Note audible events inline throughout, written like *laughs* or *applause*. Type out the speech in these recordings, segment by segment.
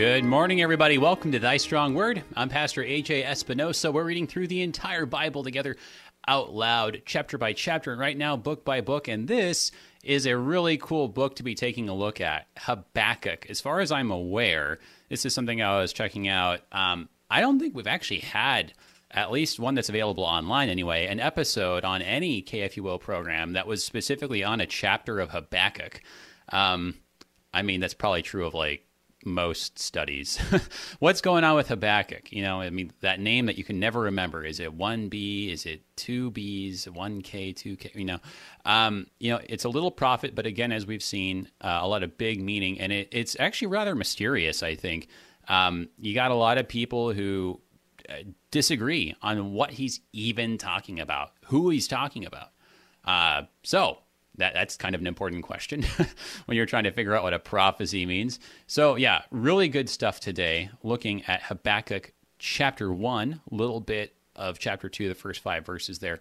Good morning, everybody. Welcome to Thy Strong Word. I'm Pastor AJ Espinosa. We're reading through the entire Bible together out loud, chapter by chapter, and right now, book by book. And this is a really cool book to be taking a look at Habakkuk. As far as I'm aware, this is something I was checking out. Um, I don't think we've actually had at least one that's available online anyway, an episode on any KFUO program that was specifically on a chapter of Habakkuk. Um, I mean, that's probably true of like most studies. *laughs* What's going on with Habakkuk? You know, I mean, that name that you can never remember. Is it 1B? Is it 2Bs? 1K, 2K? You know, um, you know, it's a little prophet, but again, as we've seen, uh, a lot of big meaning, and it, it's actually rather mysterious, I think. Um, you got a lot of people who uh, disagree on what he's even talking about, who he's talking about. Uh, so, that that's kind of an important question *laughs* when you're trying to figure out what a prophecy means. So yeah, really good stuff today. Looking at Habakkuk chapter one, a little bit of chapter two, the first five verses there.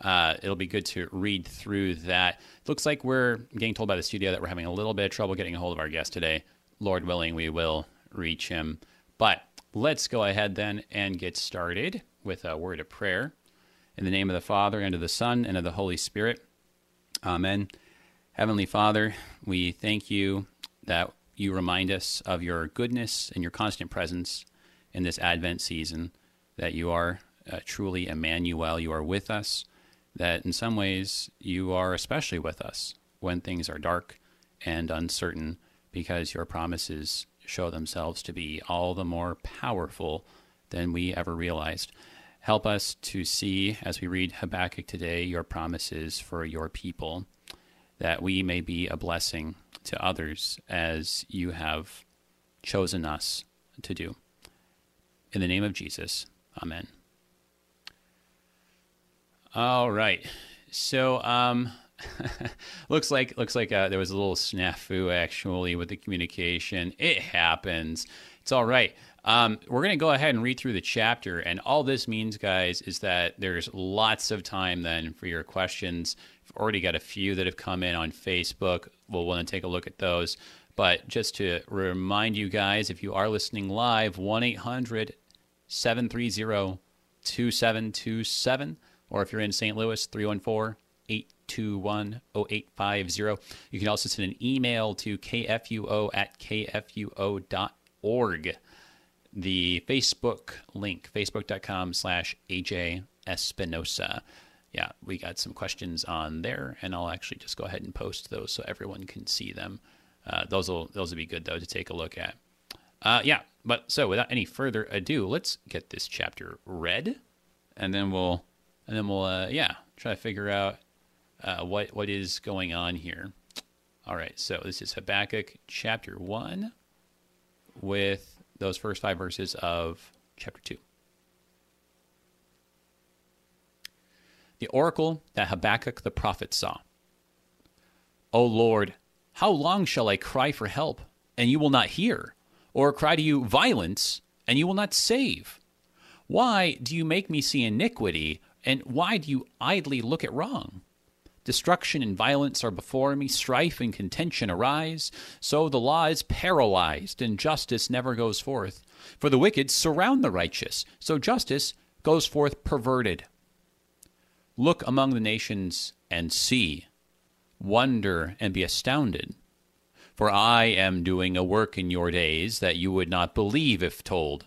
Uh, it'll be good to read through that. Looks like we're getting told by the studio that we're having a little bit of trouble getting a hold of our guest today. Lord willing, we will reach him. But let's go ahead then and get started with a word of prayer. In the name of the Father, and of the Son, and of the Holy Spirit. Amen. Heavenly Father, we thank you that you remind us of your goodness and your constant presence in this Advent season, that you are uh, truly Emmanuel, you are with us, that in some ways you are especially with us when things are dark and uncertain, because your promises show themselves to be all the more powerful than we ever realized. Help us to see, as we read Habakkuk today, your promises for your people, that we may be a blessing to others as you have chosen us to do. In the name of Jesus, amen. All right. So, um, *laughs* looks like looks like uh, there was a little snafu actually with the communication. It happens. It's all right. Um, we're going to go ahead and read through the chapter. And all this means, guys, is that there's lots of time then for your questions. I've already got a few that have come in on Facebook. We'll want to take a look at those. But just to remind you guys, if you are listening live, 1 800 730 2727. Or if you're in St. Louis, 314 821 0850. You can also send an email to kfuo at kfuo.org the Facebook link, facebook.com slash AJ Espinosa. Yeah, we got some questions on there, and I'll actually just go ahead and post those so everyone can see them. Uh, those will those will be good though to take a look at. Uh, yeah, but so without any further ado, let's get this chapter read, and then we'll and then we'll uh, yeah try to figure out uh, what what is going on here. All right, so this is Habakkuk chapter one with those first five verses of chapter 2. The oracle that Habakkuk the prophet saw. O Lord, how long shall I cry for help, and you will not hear, or cry to you violence, and you will not save? Why do you make me see iniquity, and why do you idly look at wrong? Destruction and violence are before me, strife and contention arise. So the law is paralyzed, and justice never goes forth. For the wicked surround the righteous, so justice goes forth perverted. Look among the nations and see, wonder and be astounded. For I am doing a work in your days that you would not believe if told.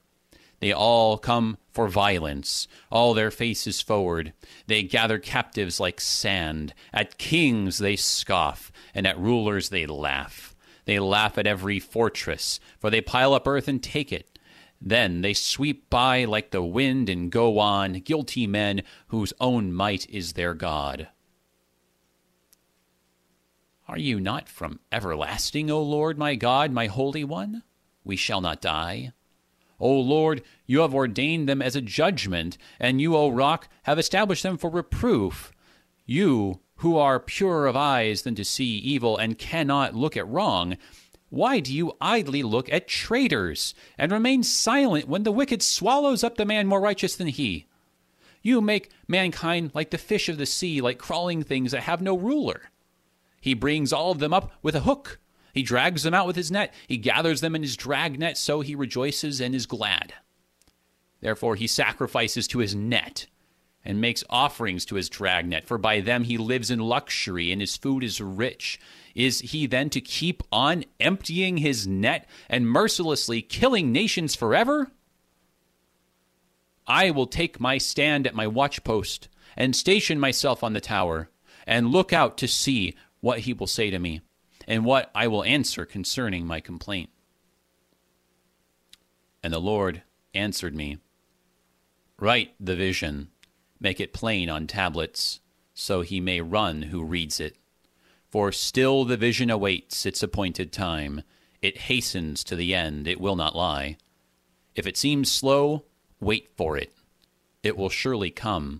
They all come for violence, all their faces forward. They gather captives like sand. At kings they scoff, and at rulers they laugh. They laugh at every fortress, for they pile up earth and take it. Then they sweep by like the wind and go on, guilty men whose own might is their God. Are you not from everlasting, O Lord, my God, my Holy One? We shall not die. O Lord, you have ordained them as a judgment, and you, O rock, have established them for reproof. You, who are purer of eyes than to see evil and cannot look at wrong, why do you idly look at traitors, and remain silent when the wicked swallows up the man more righteous than he? You make mankind like the fish of the sea, like crawling things that have no ruler. He brings all of them up with a hook. He drags them out with his net. He gathers them in his drag net, so he rejoices and is glad. Therefore, he sacrifices to his net and makes offerings to his drag net, for by them he lives in luxury and his food is rich. Is he then to keep on emptying his net and mercilessly killing nations forever? I will take my stand at my watchpost and station myself on the tower and look out to see what he will say to me, and what I will answer concerning my complaint. And the Lord answered me Write the vision, make it plain on tablets, so he may run who reads it. For still the vision awaits its appointed time. It hastens to the end, it will not lie. If it seems slow, wait for it. It will surely come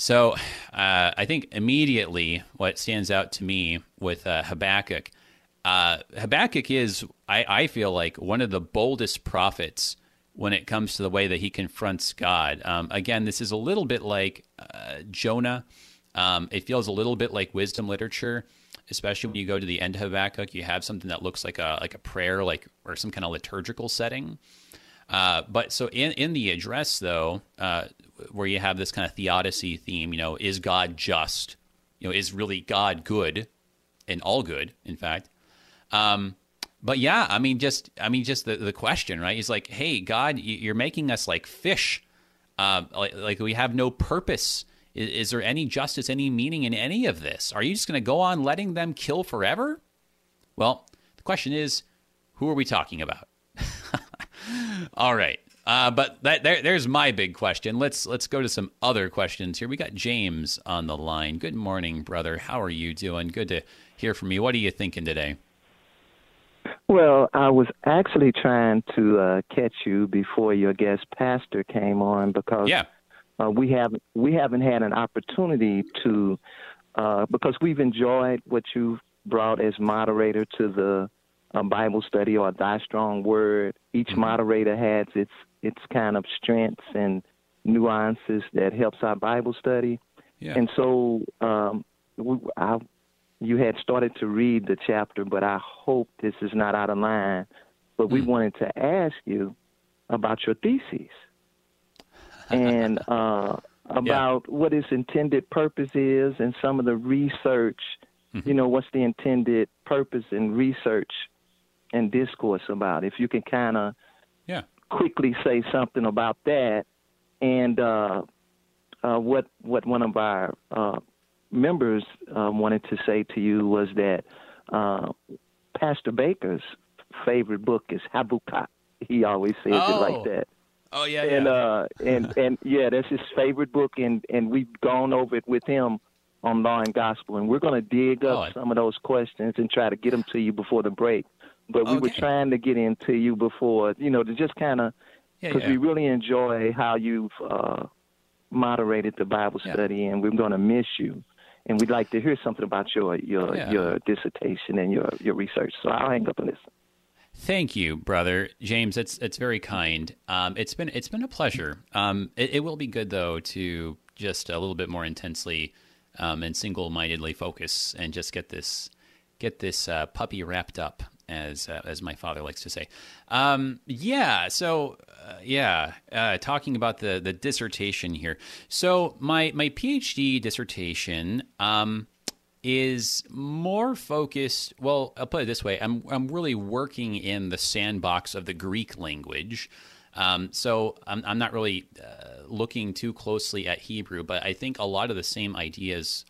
So uh, I think immediately what stands out to me with uh, Habakkuk, uh, Habakkuk is, I, I, feel like, one of the boldest prophets when it comes to the way that he confronts God. Um, again, this is a little bit like uh, Jonah. Um, it feels a little bit like wisdom literature, especially when you go to the end of Habakkuk. You have something that looks like a like a prayer, like or some kind of liturgical setting. Uh, but so in in the address though, uh, where you have this kind of theodicy theme, you know, is God just? You know, is really God good and all good, in fact? Um, but yeah, I mean, just I mean, just the the question, right? He's like, hey, God, you're making us like fish, uh, like, like we have no purpose. Is, is there any justice, any meaning in any of this? Are you just going to go on letting them kill forever? Well, the question is, who are we talking about? *laughs* All right. Uh, but that, there, there's my big question. Let's let's go to some other questions here. We got James on the line. Good morning, brother. How are you doing? Good to hear from you. What are you thinking today? Well, I was actually trying to uh, catch you before your guest pastor came on because yeah. uh, we haven't we haven't had an opportunity to uh, because we've enjoyed what you brought as moderator to the uh, Bible study or Thy Strong Word. Each mm-hmm. moderator has its its kind of strengths and nuances that helps our Bible study. Yeah. And so um, we, I, you had started to read the chapter, but I hope this is not out of line. But we mm. wanted to ask you about your thesis *laughs* and uh, about yeah. what its intended purpose is and some of the research. Mm-hmm. You know, what's the intended purpose and research and discourse about? If you can kind of yeah quickly say something about that and uh, uh, what what one of our uh, members uh, wanted to say to you was that uh, Pastor Baker's favorite book is Habakkuk. He always says oh. it like oh. that. Oh yeah, and yeah. uh, and *laughs* and yeah, that's his favorite book, and and we've gone over it with him on Law and Gospel, and we're going to dig up oh. some of those questions and try to get them to you before the break but we okay. were trying to get into you before, you know, to just kind of because yeah, yeah. we really enjoy how you've uh, moderated the Bible study, yeah. and we're going to miss you. And we'd like to hear something about your your your dissertation and your your research. So I'll hang up and listen. Thank you, brother James. It's it's very kind. Um, it's been it's been a pleasure. Um, it, it, will be good though to just a little bit more intensely um, and single mindedly focus and just get this get this uh, puppy wrapped up as uh, as my father likes to say. Um, yeah, so uh, yeah, uh, talking about the the dissertation here. So my my PhD dissertation um, is more focused. Well, I'll put it this way: I'm I'm really working in the sandbox of the Greek language. Um, so I'm, I'm not really uh, looking too closely at Hebrew, but I think a lot of the same ideas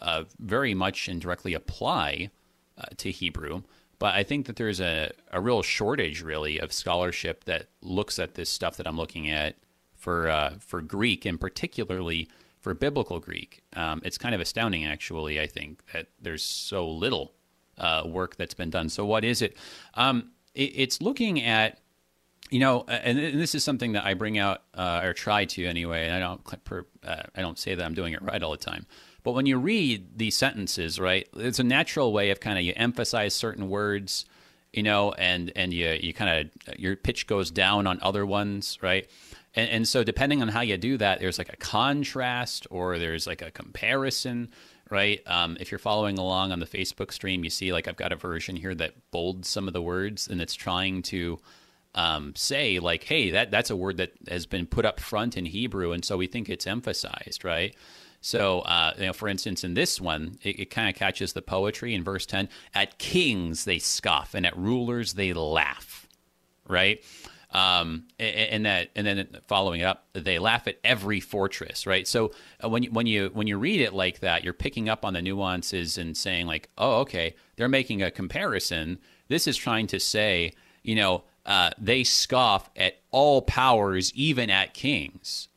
uh, very much and directly apply uh, to Hebrew. But I think that there's a, a real shortage, really, of scholarship that looks at this stuff that I'm looking at for uh, for Greek, and particularly for biblical Greek. Um, it's kind of astounding, actually. I think that there's so little uh, work that's been done. So, what is it? Um, it it's looking at you know, and, this is something that I bring out uh, or try to anyway. And I don't uh, I don't say that I'm doing it right all the time. But when you read these sentences, right, it's a natural way of kind of you emphasize certain words, you know, and and you you kind of your pitch goes down on other ones, right? And, and so depending on how you do that, there's like a contrast or there's like a comparison, right? Um, if you're following along on the Facebook stream, you see like I've got a version here that bolds some of the words and it's trying to um, say like, hey, that that's a word that has been put up front in Hebrew, and so we think it's emphasized, right? So, uh, you know, for instance, in this one, it, it kind of catches the poetry in verse 10. At kings they scoff, and at rulers they laugh, right? Um, and, that, and then following up, they laugh at every fortress, right? So uh, when you, when you when you read it like that, you're picking up on the nuances and saying like, oh, okay, they're making a comparison. This is trying to say, you know, uh, they scoff at all powers, even at kings,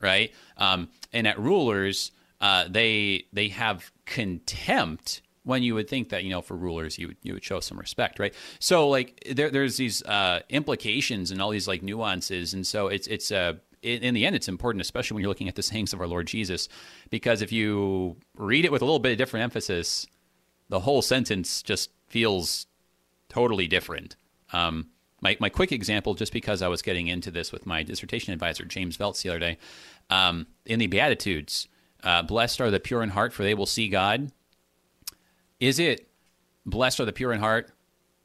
right? Um, and at rulers, uh, they they have contempt when you would think that you know for rulers you would, you would show some respect, right? So like there, there's these uh, implications and all these like nuances, and so it's it's uh, in, in, the end it's important, especially when you're looking at the sayings of our Lord Jesus, because if you read it with a little bit of different emphasis, the whole sentence just feels totally different. Um, my, my quick example, just because I was getting into this with my dissertation advisor, James Voelz, the other day, um, in the Beatitudes, uh, blessed are the pure in heart, for they will see God. Is it blessed are the pure in heart,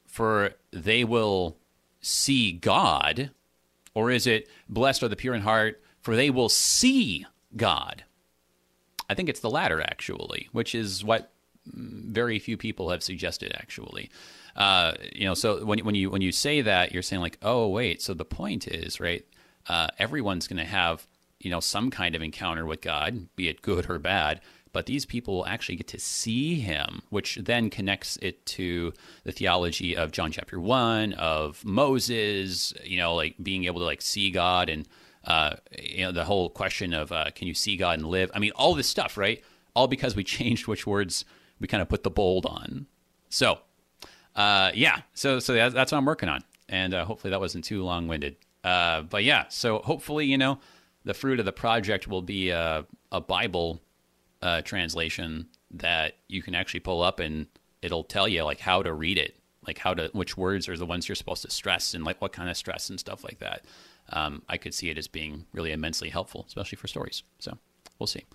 for they will see God? Or is it blessed are the pure in heart, for they will see God? I think it's the latter, actually, which is what very few people have suggested, actually. Uh, you know, so when when you when you say that, you're saying like, oh wait, so the point is right. Uh, everyone's going to have you know some kind of encounter with God, be it good or bad. But these people will actually get to see Him, which then connects it to the theology of John chapter one of Moses. You know, like being able to like see God and uh, you know the whole question of uh, can you see God and live? I mean, all this stuff, right? All because we *laughs* changed which words we kind of put the bold on. So uh, yeah, so so that's, what I'm working on, and uh, hopefully that wasn't too long winded. Uh, but yeah, so hopefully you know the fruit of the project will be a, a Bible uh, translation that you can actually pull up and it'll tell you like how to read it, like how to which words are the ones you're supposed to stress and like what kind of stress and stuff like that. Um, I could see it as being really immensely helpful, especially for stories. So we'll see.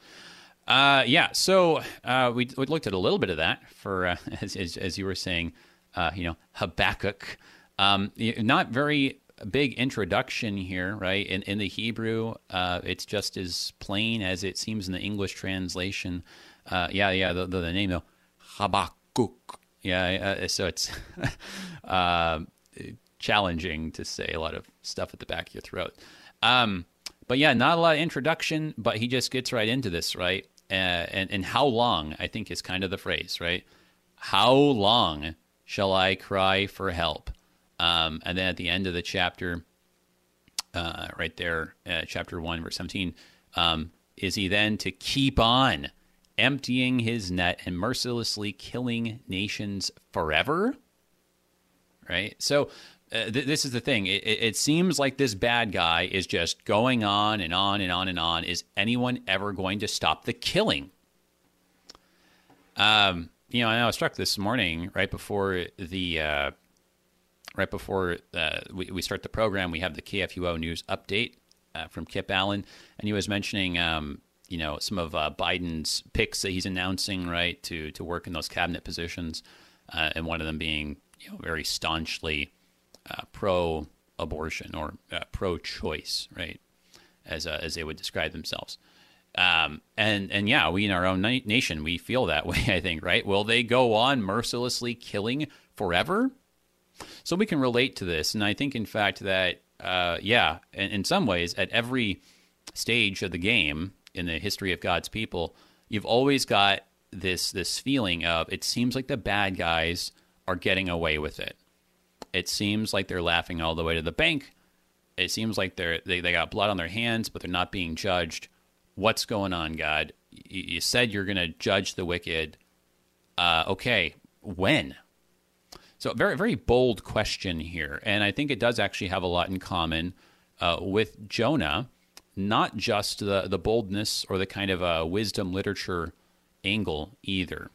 Uh, yeah, so uh, we, we looked at a little bit of that for uh, *laughs* as, as, as you were saying uh, you know, Habakkuk. Um, not very big introduction here, right? In, in the Hebrew, uh, it's just as plain as it seems in the English translation. Uh, yeah, yeah, the, the, the, name though, Habakkuk. Yeah, uh, so it's *laughs* uh, challenging to say a lot of stuff at the back of your throat. Um, but yeah, not a lot of introduction, but he just gets right into this, right? Uh, and and how long? I think is kind of the phrase, right? How long shall I cry for help? Um, and then at the end of the chapter, uh, right there, uh, chapter 1, verse 17, um, is he then to keep on emptying his net and mercilessly killing nations forever? Right? So, uh, th- this is the thing. It, it, seems like this bad guy is just going on and on and on and on. Is anyone ever going to stop the killing? Um, you know, I was struck this morning right before the uh, right before uh, we, we start the program. We have the KFUO news update uh, from Kip Allen, and he was mentioning um, you know some of uh, Biden's picks that he's announcing right to to work in those cabinet positions, uh, and one of them being you know very staunchly uh, pro abortion or pro choice, right, as as they would describe themselves. Um, and and yeah, we in our own na- nation we feel that *laughs* way. I think, right? Will they go on mercilessly killing forever? So we can relate to this, and I think, in fact, that uh, yeah, in, in some ways, at every stage of the game in the history of God's people, you've always got this this feeling of it seems like the bad guys are getting away with it. It seems like they're laughing all the way to the bank. It seems like they're they, they got blood on their hands, but they're not being judged. What's going on, God? You, said you're going to judge the wicked. Uh, okay, when? So, very, very bold question here. And I think it does actually have a lot in common uh, with Jonah, not just the, the boldness or the kind of uh, wisdom literature angle either.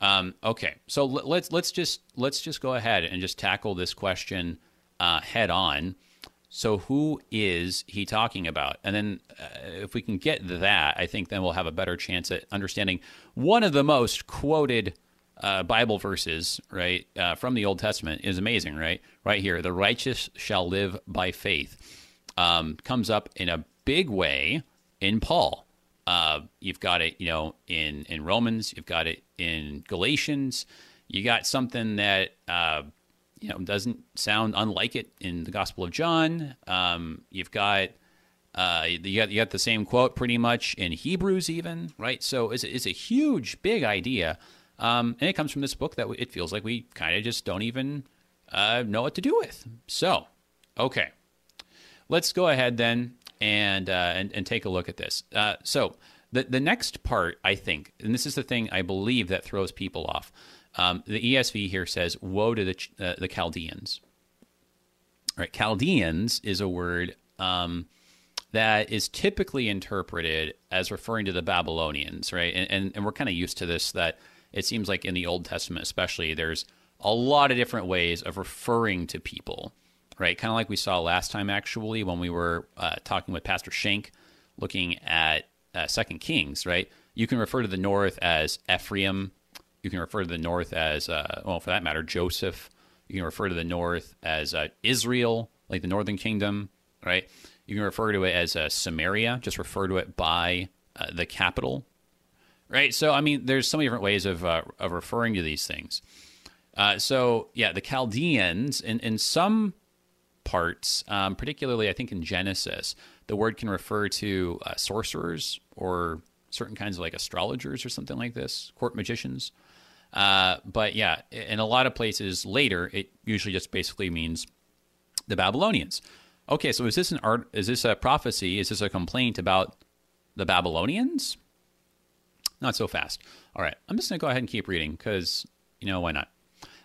Um, okay, so let's let's just let's just go ahead and just tackle this question uh, head on. So, who is he talking about? And then, uh, if we can get that, I think then we'll have a better chance at understanding one of the most quoted uh, Bible verses, right, uh, from the Old Testament is amazing, right? Right here, the righteous shall live by faith, um, comes up in a big way in Paul. Uh, you've got it, you know, in in Romans. You've got it in Galatians. You got something that uh, you know doesn't sound unlike it in the Gospel of John. Um, you've got. Uh, you got you got the same quote pretty much in Hebrews, even right. So it's, it's a huge, big idea um, and it comes from this book that it feels like we kind of just don't even uh, know what to do with. So, okay, let's go ahead then and uh, and, and take a look at this. Uh, so, the the next part, I think, and this is the thing I believe that throws people off. Um, the ESV here says, "Woe to the uh, the Chaldeans." All right, Chaldeans is a word um, that is typically interpreted as referring to the Babylonians, right? And and, and we're kind of used to this that it seems like in the Old Testament, especially, there's a lot of different ways of referring to people, right? Kind of like we saw last time, actually, when we were uh, talking with Pastor Shank, looking at uh, Second Kings, right? You can refer to the north as Ephraim. You can refer to the north as, uh, well, for that matter, Joseph. You can refer to the north as uh, Israel, like the northern kingdom, right? You can refer to it as uh, Samaria, just refer to it by uh, the capital, right? So, I mean, there's so many different ways of, uh, of referring to these things. Uh, so, yeah, the Chaldeans, in, in some parts, um, particularly I think in Genesis, the word can refer to sorcerers or certain kinds of like astrologers or something like this, court magicians. Uh, but yeah, in a lot of places later, it usually just basically means the Babylonians. Okay, so is this an art? Is this a prophecy? Is this a complaint about the Babylonians? Not so fast. All right, I'm just going to go ahead and keep reading because, you know, why not?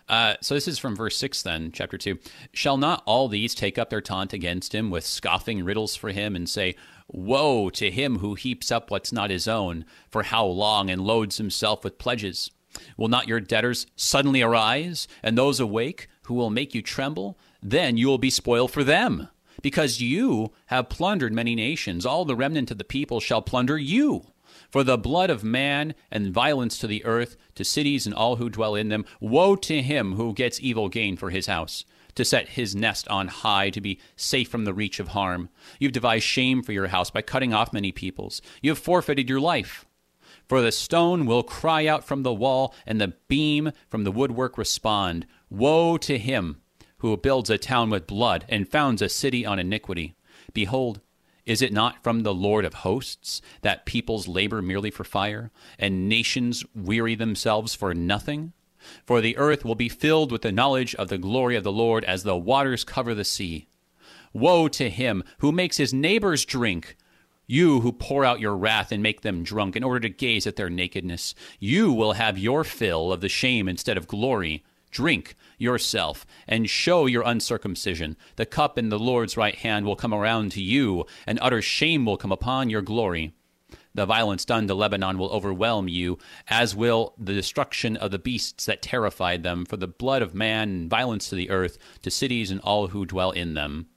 Uh, so this is from verse 6 then, chapter 2. Shall not all these take up their taunt against him with scoffing riddles for him and say, Woe to him who heaps up what's not his own, for how long, and loads himself with pledges? Will not your debtors suddenly arise, and those awake who will make you tremble? Then you will be spoiled for them, because you have plundered many nations. All the remnant of the people shall plunder you. For the blood of man and violence to the earth, to cities and all who dwell in them, woe to him who gets evil gain for his house, to set his nest on high, to be safe from the reach of harm. You've devised shame for your house by cutting off many peoples. You have forfeited your life. For the stone will cry out from the wall, and the beam from the woodwork respond. Woe to him who builds a town with blood and founds a city on iniquity. Behold, is it not from the Lord of hosts that peoples labor merely for fire, and nations weary themselves for nothing? For the earth will be filled with the knowledge of the glory of the Lord as the waters cover the sea. Woe to him who makes his neighbors drink, you who pour out your wrath and make them drunk in order to gaze at their nakedness. You will have your fill of the shame instead of glory. Drink yourself and show your uncircumcision. The cup in the Lord's right hand will come around to you, and utter shame will come upon your glory. The violence done to Lebanon will overwhelm you, as will the destruction of the beasts that terrified them, for the blood of man and violence to the earth, to cities and all who dwell in them.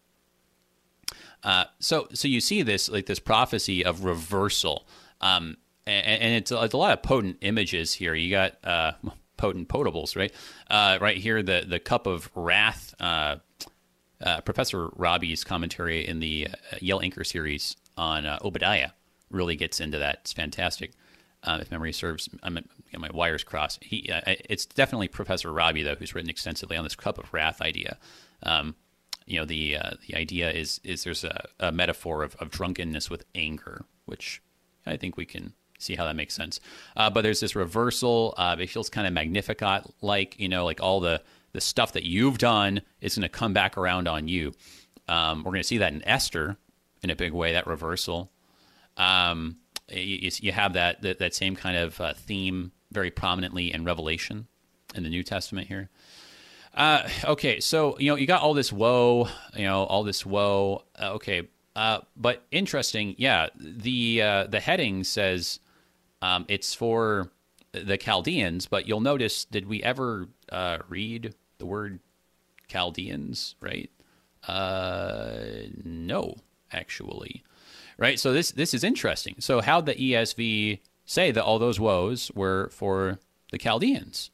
Uh, so, so you see this like this prophecy of reversal, um, and, and it's, it's, a lot of potent images here. You got uh, *laughs* potent potables, right? Uh, right here, the the cup of wrath. Uh, uh, Professor Raabe's commentary in the Yale Anchor series on Obadiah really gets into that. It's fantastic. If memory serves, I'm my wires crossed. He, it's definitely Professor Robbie though, who's written extensively on this cup of wrath idea. Um, you know the uh, the idea is is there's a, a metaphor of, of drunkenness with anger, which I think we can see how that makes sense. Uh, but there's this reversal. Uh, it feels kind of Magnificat like, you know, like all the, the stuff that you've done is going to come back around on you. Um, we're going to see that in Esther in a big way, that reversal. Um, you, you, have that, that, that same kind of uh, theme very prominently in Revelation in the New Testament here. Uh, okay, so you know you got all this woe, you know all this woe. Uh, okay, uh, but interesting, yeah. The uh, the heading says um, it's for the Chaldeans, but you'll notice, did we ever read the word Chaldeans, right? No, actually. Right? So this this is interesting. So how the ESV say that all those woes were for the Chaldeans?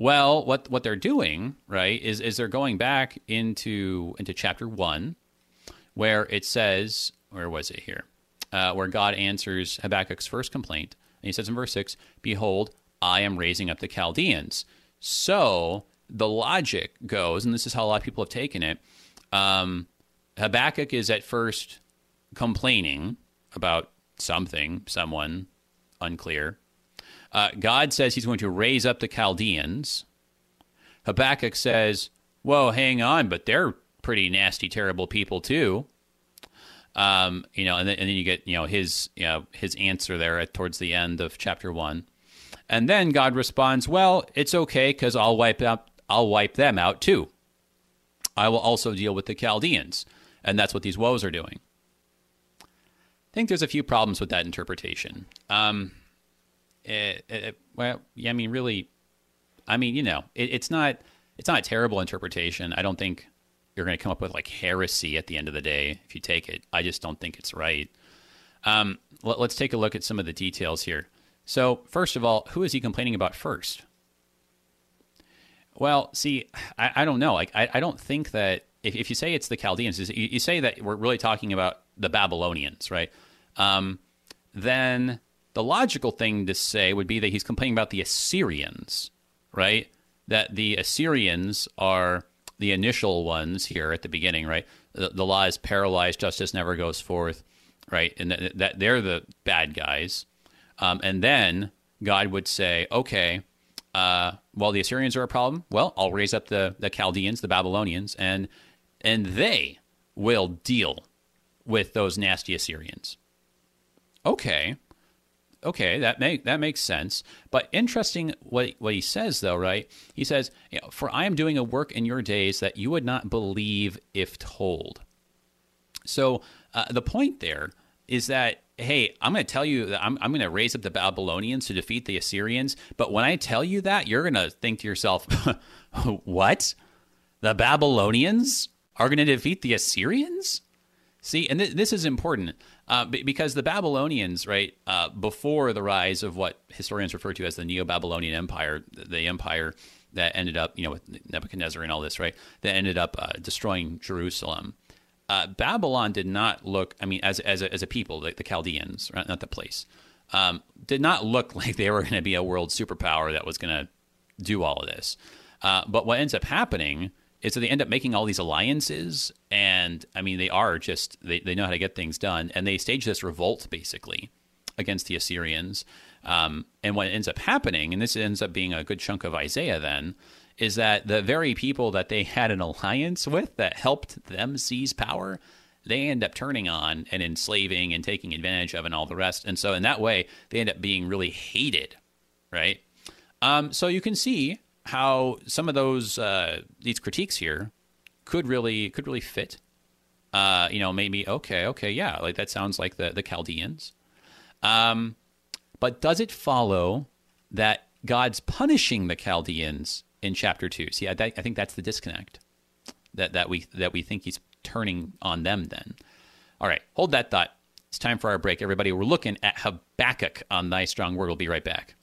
Well, what what they're doing, right, is is they're going back into into chapter one, where it says, where was it here? uh, where God answers Habakkuk's first complaint. And he says in verse 6 Behold, I am raising up the Chaldeans. So the logic goes, and this is how a lot of people have taken it um, Habakkuk is at first complaining about something, someone, unclear. Uh, God says he's going to raise up the Chaldeans. Habakkuk says, Whoa, hang on, but they're pretty nasty, terrible people too. Um, you know, and then, and then you get you know his you know his answer there at towards the end of chapter one, and then God responds, "Well, it's okay because I'll wipe out I'll wipe them out too. I will also deal with the Chaldeans, and that's what these woes are doing." I think there's a few problems with that interpretation. Um, it, it, well, yeah, I mean, really, I mean, you know, it, it's not it's not a terrible interpretation. I don't think you're going to come up with like heresy at the end of the day if you take it. I just don't think it's right. Um, let, us take a look at some of the details here. So, first of all, who is he complaining about first? Well, see, I, I don't know. Like, I, I, don't think that if, if, you say it's the Chaldeans, you, you, say that we're really talking about the Babylonians, right? Um, then the logical thing to say would be that he's complaining about the Assyrians, right? That the Assyrians are the initial ones here at the beginning, right? The, the law is paralyzed, justice never goes forth, right? And that, that they're the bad guys. Um, and then God would say, okay, uh, well, the Assyrians are a problem. Well, I'll raise up the, the Chaldeans, the Babylonians, and and they will deal with those nasty Assyrians. Okay, okay, that make that makes sense. But interesting what what he says though, right? He says, "For I am doing a work in your days that you would not believe if told." So uh, the point there is that hey, I'm going to tell you that I'm, I'm going to raise up the Babylonians to defeat the Assyrians. But when I tell you that, you're going to think to yourself, *laughs* what? The Babylonians are going to defeat the Assyrians? See, and th- this is important uh, because the Babylonians, right, uh, before the rise of what historians refer to as the Neo-Babylonian Empire, the empire that ended up, you know, with Nebuchadnezzar and all this, right, that ended up uh, destroying Jerusalem. Uh, Babylon did not look, I mean, as as a, as a people, like the Chaldeans, right, not the place, um, did not look *laughs* like they were going to be a world superpower that was going to do all of this. Uh, but what ends up happening is that they end up making all these alliances and i mean they are just they, they know how to get things done and they stage this revolt basically against the assyrians. Um, and what ends up happening and this ends up being a good chunk of isaiah then is that the very people that they had an alliance with that helped them seize power they end up turning on and enslaving and taking advantage of and all the rest. And so in that way they end up being really hated right? Um, so you can see how some of those uh, these critiques here could really could really fit. Uh, you know, maybe okay, okay, yeah, like that sounds like the the Chaldeans. Um, but does it follow that God's punishing the Chaldeans in chapter two? See, I, I think that's the disconnect that that we that we think He's turning on them. Then, all right, hold that thought. It's time for our break, everybody. We're looking at Habakkuk on Thy Strong Word. We'll be right back.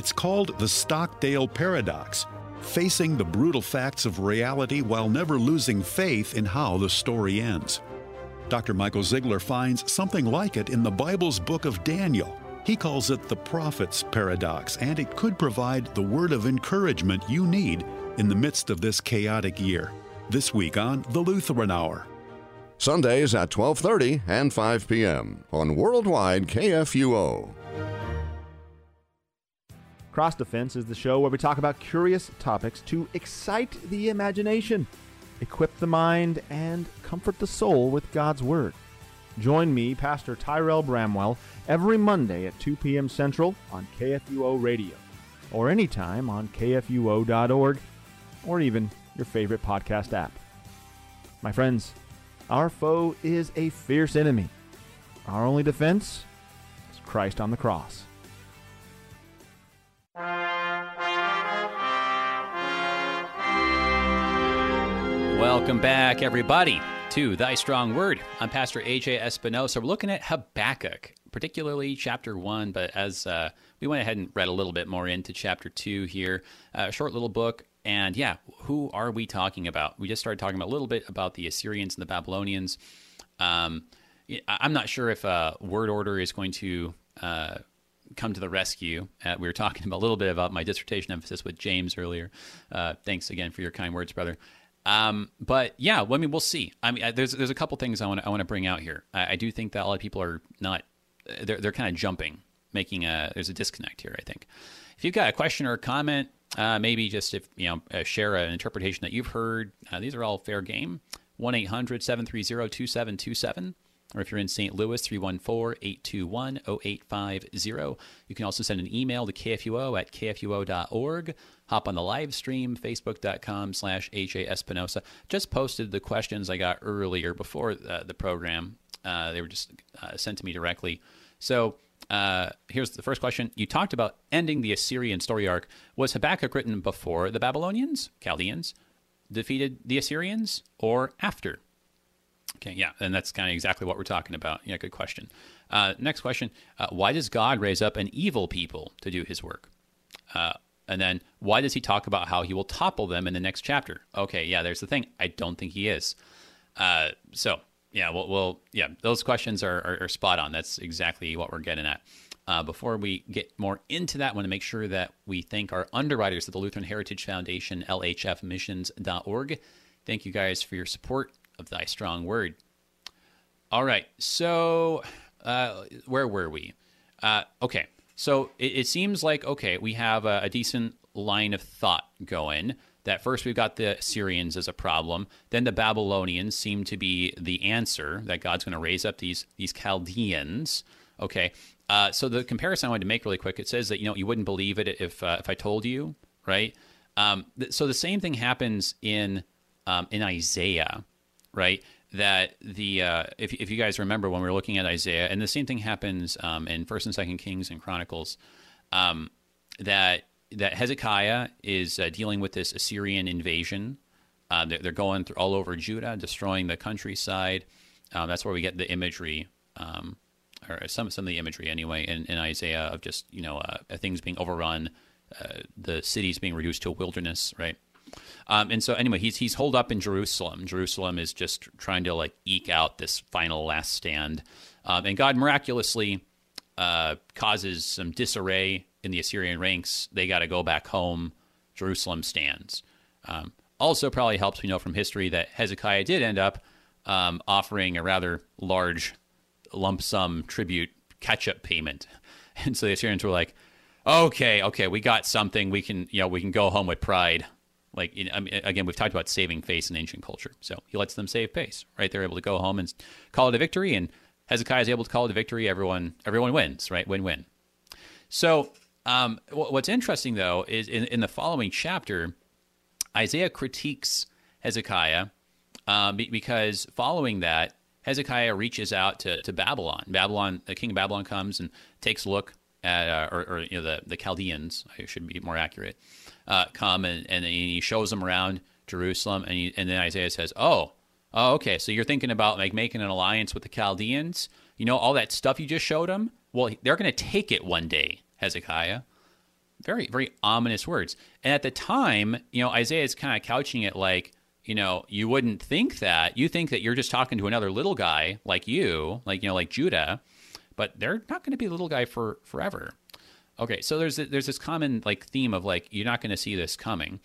It's called the Stockdale Paradox facing the brutal facts of reality while never losing faith in how the story ends. Dr. Michael Zeigler finds something like it in the Bible's book of Daniel. He calls it the prophet's paradox, and it could provide the word of encouragement you need in the midst of this chaotic year. This week on The Lutheran Hour. Sundays at 12:30 and 5 p.m. on Worldwide KFUO. Cross Defense is the show where we talk about curious topics to excite the imagination, equip the mind, and comfort the soul with God's Word. Join me, Pastor Tyrel Bramwell, every Monday at 2 p.m. Central on KFUO Radio, or anytime on KFUO.org, or even your favorite podcast app. My friends, our foe is a fierce enemy. Our only defense is Christ on the cross. Welcome back, everybody, to Thy Strong Word. I'm Pastor AJ Espinosa. We're looking at Habakkuk, particularly chapter one, but as uh, we went ahead and read a little bit more into chapter two here, uh, a short little book. And yeah, who are we talking about? We just started talking about a little bit about the Assyrians and the Babylonians. Um, I'm not sure if a word order is going to uh, come to the rescue. Uh, we were talking about *laughs* a little bit about my dissertation emphasis with James earlier. Uh, thanks again for your kind words, brother. Um, but yeah, well, I mean, we'll see. I mean, there's there's a couple things I want I want to bring out here. I, I, do think that a lot of people are not they're they're kind of jumping, making a there's a disconnect here. I think if you've got a question or a comment, uh, maybe just if you know uh, share an interpretation that you've heard. Uh, these are all fair game. 1-800-730-2727 or if you're in St. Louis, 314 821 0850. You can also send an email to kfuo at kfuo.org. Hop on the live stream, facebook.com slash AJ Espinosa. Just posted the questions I got earlier before uh, the program. Uh, they were just uh, sent to me directly. So uh, here's the first question. You talked about ending the Assyrian story arc. Was Habakkuk written before the Babylonians, Chaldeans, defeated the Assyrians, or after? Okay, yeah, and that's kind of exactly what we're talking about. Yeah, good question. Uh, next question uh, Why does God raise up an evil people to do his work? Uh, and then, why does he talk about how he will topple them in the next chapter? Okay, yeah, there's the thing. I don't think he is. Uh, so, yeah, well, well, yeah, those questions are, are, are, spot on. That's exactly what we're getting at. Uh, before we get more into that, I want to make sure that we thank our underwriters at the Lutheran Heritage Foundation, lhfmissions.org. Thank you guys for your support of thy strong word. All right, so uh, where were we? Uh, okay, so it, it, seems like okay, we have a, a, decent line of thought going. That first we've got the Syrians as a problem, then the Babylonians seem to be the answer that God's going to raise up these these Chaldeans. Okay, uh, so the comparison I wanted to make really quick. It says that you know you wouldn't believe it if uh, if I told you, right? Um, th- so the same thing happens in um, in Isaiah right? That the uh, if if you guys remember when we were looking at Isaiah, and the same thing happens um, in First and Second Kings and Chronicles, um, that that Hezekiah is uh, dealing with this Assyrian invasion. Uh, they're, they're, going through all over Judah, destroying the countryside. Um, that's where we get the imagery, um, or some some of the imagery anyway, in, in Isaiah of just you know uh, things being overrun, uh, the cities being reduced to a wilderness, right? Um, and so anyway, he's he's holed up in Jerusalem. Jerusalem is just trying to like eke out this final last stand, um, and God miraculously uh, causes some disarray in the Assyrian ranks. They got to go back home. Jerusalem stands. Um, also, probably helps we know from history that Hezekiah did end up um, offering a rather large lump sum tribute catch-up payment, *laughs* and so the Assyrians were like, "Okay, okay, we got something. We can, you know, we can go home with pride." Like know, I mean, again, we've talked about saving face in ancient culture, so he lets them save face. Right, they're able to go home and call it a victory, and Hezekiah is able to call it a victory. Everyone, everyone wins. Right, win-win. So, um, what's interesting though is in, in, the following chapter, Isaiah critiques Hezekiah um, because following that, Hezekiah reaches out to, to Babylon. Babylon, the king of Babylon comes and takes a look at, uh, or, or you know, the the Chaldeans. I should be more accurate uh, come and, and he shows them around Jerusalem, and, he, and then Isaiah says, "Oh, oh, okay. So you're thinking about like making an alliance with the Chaldeans? You know, all that stuff you just showed them? Well, they're going to take it one day, Hezekiah. very, very ominous words. And at the time, you know, Isaiah is kind of couching it like, you know, you wouldn't think that. You think that you're just talking to another little guy like you, like, you know, like Judah, but they're not going to be a little guy for forever. Okay, so there's there's this common like theme of like you're not going to see this coming.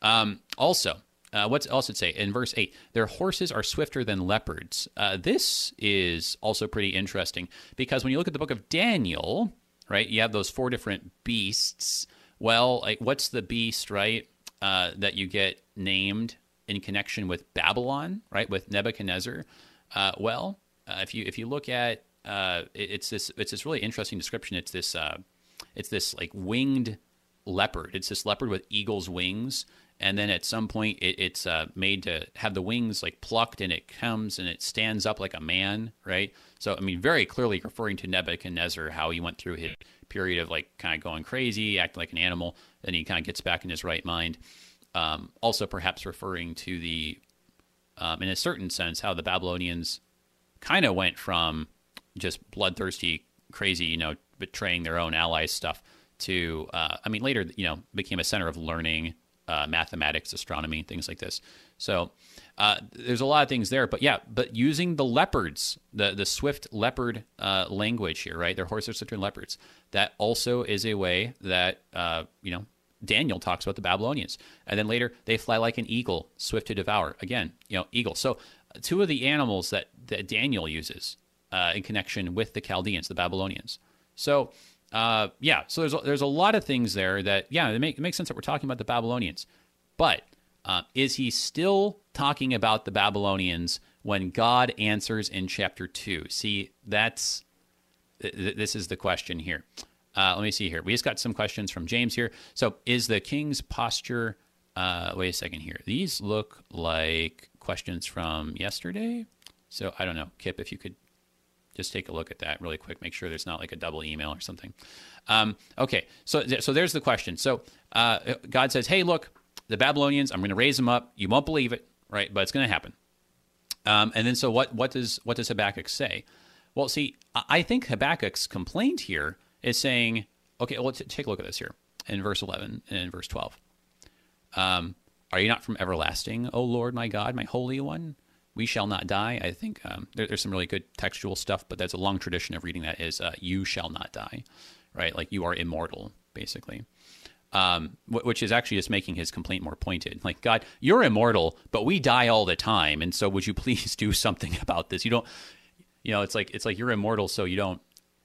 Um, also, uh, what's else it say in verse eight? Their horses are swifter than leopards. Uh, this is also pretty interesting because when you look at the book of Daniel, right, you have those four different beasts. Well, like what's the beast, right, uh, that you get named in connection with Babylon, right, with Nebuchadnezzar? Uh, well, uh, if you if you look at uh, it, it's this it's this really interesting description. It's this it's this like winged leopard. It's this leopard with eagle's wings, and then at some point it, it's uh, made to have the wings like plucked, and it comes and it stands up like a man, right? So I mean, very clearly referring to Nebuchadnezzar, how he went through his period of like kind of going crazy, acting like an animal, then he kind of gets back in his right mind. Um, also, perhaps referring to the, um, in a certain sense, how the Babylonians kind of went from just bloodthirsty, crazy, you know, betraying their own allies stuff to uh, I mean later you know became a center of learning uh, mathematics, astronomy, things like this. So uh, there's a lot of things there, but yeah, but using the leopards, the the swift leopard uh, language here, right? Their horses are leopards. That also is a way that uh, you know Daniel talks about the Babylonians, and then later they fly like an eagle, swift to devour. Again, you know, eagle. So two of the animals that that Daniel uses uh, in connection with the Chaldeans, the Babylonians. So, uh, yeah, so there's a, there's a lot of things there that yeah, it, make, it makes sense that we're talking about the Babylonians, but uh, is he still talking about the Babylonians when God answers in chapter two? See, that's th- this is the question here. Uh, let me see here. We just got some questions from James here. So, is the king's posture? Uh, wait a second here. These look like questions from yesterday. So I don't know, Kip, if you could just take a look at that really quick. Make sure there's not like a double email or something. Um, okay, so so there's the question. So uh, God says, "Hey, look, the Babylonians. I'm going to raise them up. You won't believe it, right? But it's going to happen." Um, and then so what? What does what does Habakkuk say? Well, see, I think Habakkuk's complaint here is saying, okay, well, t- take a look at this here in verse 11 and verse 12. Um, Are you not from everlasting, O Lord my God, my Holy One? We Shall Not Die. I think um, there, there's some really good textual stuff, but that's a long tradition of reading that is uh, You Shall Not Die, right? Like you are immortal, basically. Um, which is actually just making his complaint more pointed. Like, God, you're immortal, but we die all the time, and so would you *laughs* please do something about this? You don't, you know, it's like it's like you're immortal, so you don't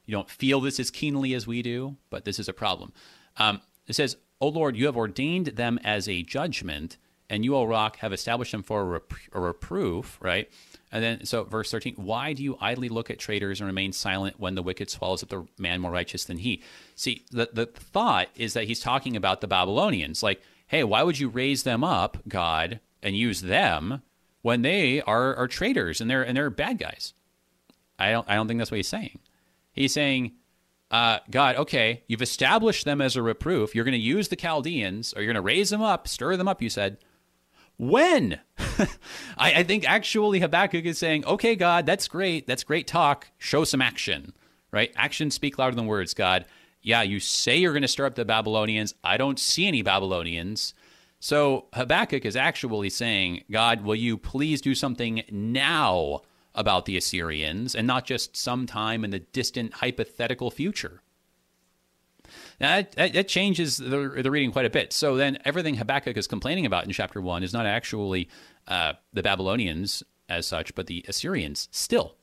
you don't feel this as keenly as we do, but this is a problem. Um, it says, "O Lord, you have ordained them as a judgment." And you, O rock, have established them for a, rep- a reproof, right? And then, so verse 13, why do you idly look at traitors and remain silent when the wicked swallows up the man more righteous than he? See, the, the thought is that he's talking about the Babylonians. Like, hey, why would you raise them up, God, and use them when they are, are traitors and they're, and they're bad guys? I don't, I don't think that's what he's saying. He's saying, uh, God, okay, you've established them as a reproof. You're going to use the Chaldeans, or you're going to raise them up, stir them up, you said, when? *laughs* I, I, think actually Habakkuk is saying, okay, God, that's great. That's great talk. Show some action, right? Actions speak louder than words, God. Yeah, you say you're going to stir up the Babylonians. I don't see any Babylonians. So Habakkuk is actually saying, God, will you please do something now about the Assyrians and not just sometime in the distant hypothetical future? Now, that, that, changes the, the reading quite a bit. So then everything Habakkuk is complaining about in chapter 1 is not actually uh, the Babylonians as such, but the Assyrians still,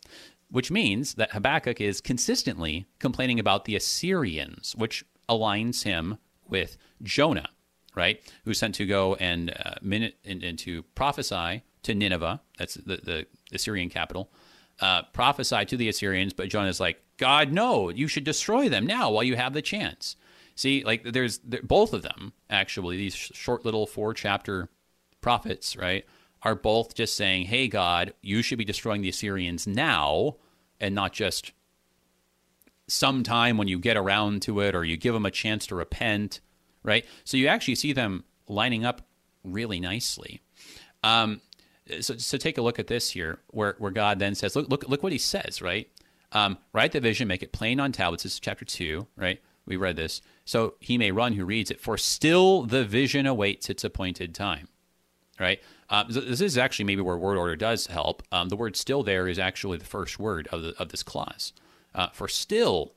which means that Habakkuk is consistently complaining about the Assyrians, which aligns him with Jonah, right? Who's sent to go and, uh, and, and to prophesy to Nineveh, that's the, the Assyrian capital, uh, prophesy to the Assyrians, but Jonah's like, God, no, you should destroy them now while you have the chance. See, like there's there, both of them actually. These short little four chapter prophets, right, are both just saying, "Hey, God, you should be destroying the Assyrians now, and not just sometime when you get around to it or you give them a chance to repent." Right. So you actually see them lining up really nicely. Um, so, so take a look at this here, where where God then says, "Look, look, look what He says." Right. Um, write the vision, make it plain on tablets. This is chapter two, right? We read this. So he may run who reads it, for still the vision awaits its appointed time. Right? Uh, this is actually maybe where word order does help. Um, the word still there is actually the first word of, the, of this clause. Uh, for still,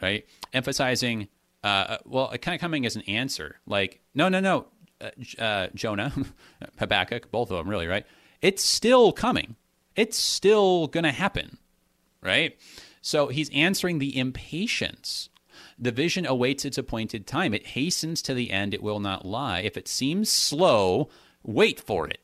right? Emphasizing, uh, uh well, kind of coming as an answer. Like, no, no, no, uh, uh, Jonah, *laughs* Habakkuk, both of them, really, right? It's still coming. It's still going to happen, right? So he's answering the impatience. The vision awaits its appointed time. It hastens to the end. It will not lie. If it seems slow, wait for it,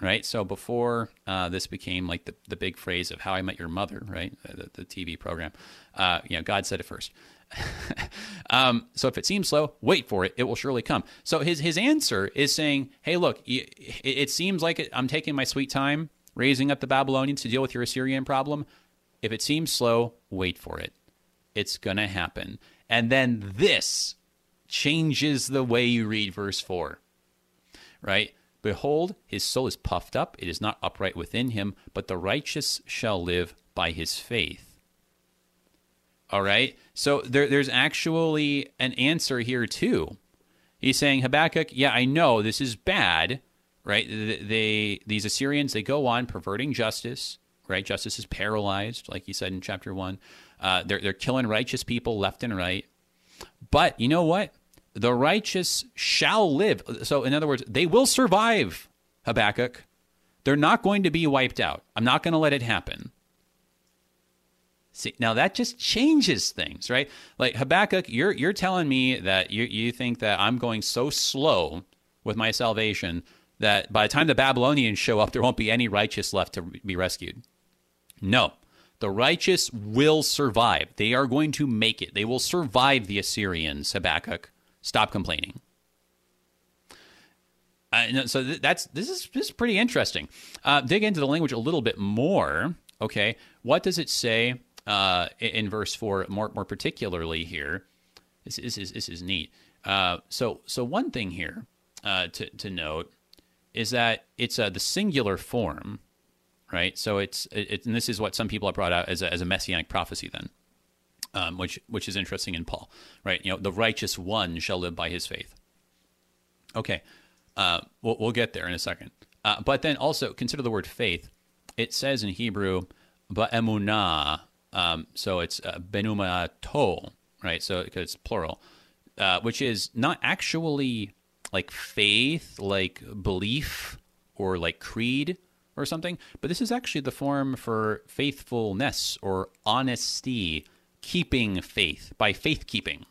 right? So before uh, this became like the, the big phrase of How I Met Your Mother, right? The, the TV program, uh, you know, God said it first. *laughs* um, so if it seems slow, wait for it. It will surely come. So his his answer is saying, "Hey, look, it, it seems like I'm taking my sweet time raising up the Babylonians to deal with your Assyrian problem. If it seems slow, wait for it. It's gonna happen." And then this changes the way you read verse four. Right? Behold, his soul is puffed up; it is not upright within him. But the righteous shall live by his faith. All right. So there, there's actually an answer here too. He's saying Habakkuk, yeah, I know this is bad, right? They these Assyrians they go on perverting justice, right? Justice is paralyzed, like you said in chapter one. Uh, they're they're killing righteous people left and right. But you know what? The righteous shall live. So in other words, they will survive. Habakkuk, they're not going to be wiped out. I'm not going to let it happen. See, now that just changes things, right? Like Habakkuk, you're you're telling me that you you think that I'm going so slow with my salvation that by the time the Babylonians show up, there won't be any righteous left to be rescued. No, the righteous will survive. They are going to make it. They will survive the Assyrians. Habakkuk, stop complaining. Uh, so that's this is this is pretty interesting. Uh, dig into the language a little bit more. Okay, what does it say uh, in verse four, more more particularly here. This, this is this is neat. Uh, so so one thing here uh, to to note is that it's uh, the singular form, right? So it's it, and this is what some people have brought out as a, as a messianic prophecy then. Um, which which is interesting in Paul, right? You know, the righteous one shall live by his faith. Okay, uh, we'll, we'll get there in a second. Uh, but then also consider the word faith. It says in Hebrew, "ba'emunah," Um, so it's uh, benuma to, right? So it's plural, uh, which is not actually like faith, like belief, or like creed or something, but this is actually the form for faithfulness or honesty, keeping faith by faith keeping.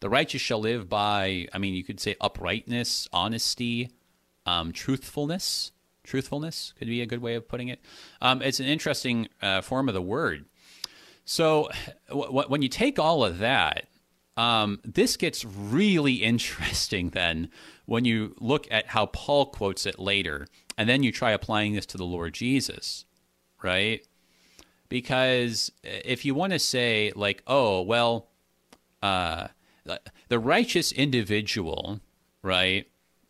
The righteous shall live by, I mean, you could say uprightness, honesty, um, truthfulness. Truthfulness could be a good way of putting it. Um, it's an interesting uh, form of the word. So w- when you take all of that, um, this gets really *laughs* interesting then when you look at how Paul quotes it later, and then you try applying this to the Lord Jesus, right? Because if you want to say, like, oh, well, uh, the righteous individual, right,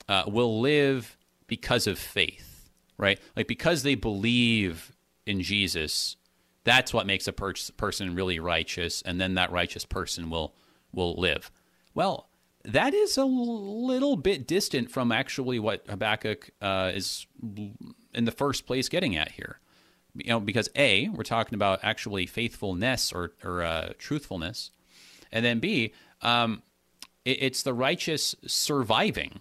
uh, will live because of faith, right? Like, because they believe in Jesus, that's what makes a per- person really righteous, and then that righteous person will will live. Well, that is a little bit distant from actually what Habakkuk uh, is in the first place getting at here. You know, because a we're talking about actually faithfulness or or uh, truthfulness, and then b um, it, it's the righteous surviving,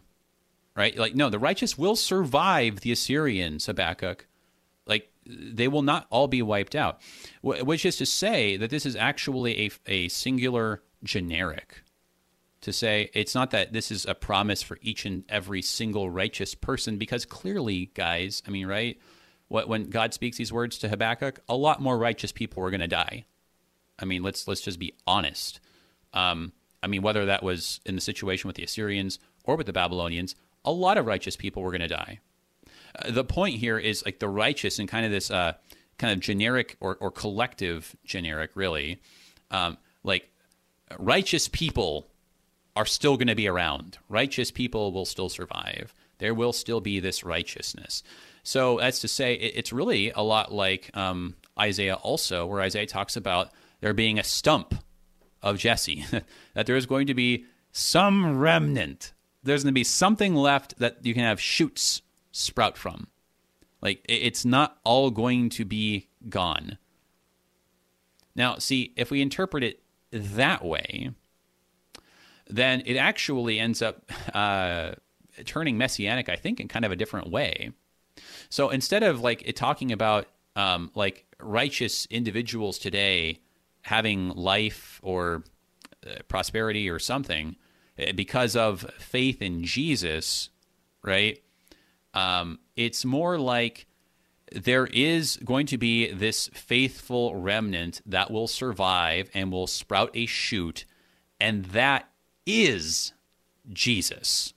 right? Like no, the righteous will survive the Assyrians, Habakkuk. Like they will not all be wiped out, which is to say that this is actually a, a singular generic. To say it's not that this is a promise for each and every single righteous person, because clearly, guys, I mean, right? What, when God speaks these words to Habakkuk, a lot more righteous people were going to die. I mean, let's let's just be honest. Um, I mean, whether that was in the situation with the Assyrians or with the Babylonians, a lot of righteous people were going to die. Uh, the point here is like the righteous and kind of this uh, kind of generic or, or collective generic, really. Um, like righteous people are still going to be around. Righteous people will still survive. There will still be this righteousness. So that's to say, it's really a lot like um, Isaiah also, where Isaiah talks about there being a stump, of Jesse, *laughs* that there is going to be some remnant. There's going to be something left that you can have shoots sprout from. Like it's not all going to be gone. Now, see, if we interpret it that way, then it actually ends up uh, turning messianic, I think, in kind of a different way. So instead of like it talking about um, like righteous individuals today having life or uh, prosperity or something uh, because of faith in Jesus, right? Um, it's more like there is going to be this faithful remnant that will survive and will sprout a shoot, and that is Jesus.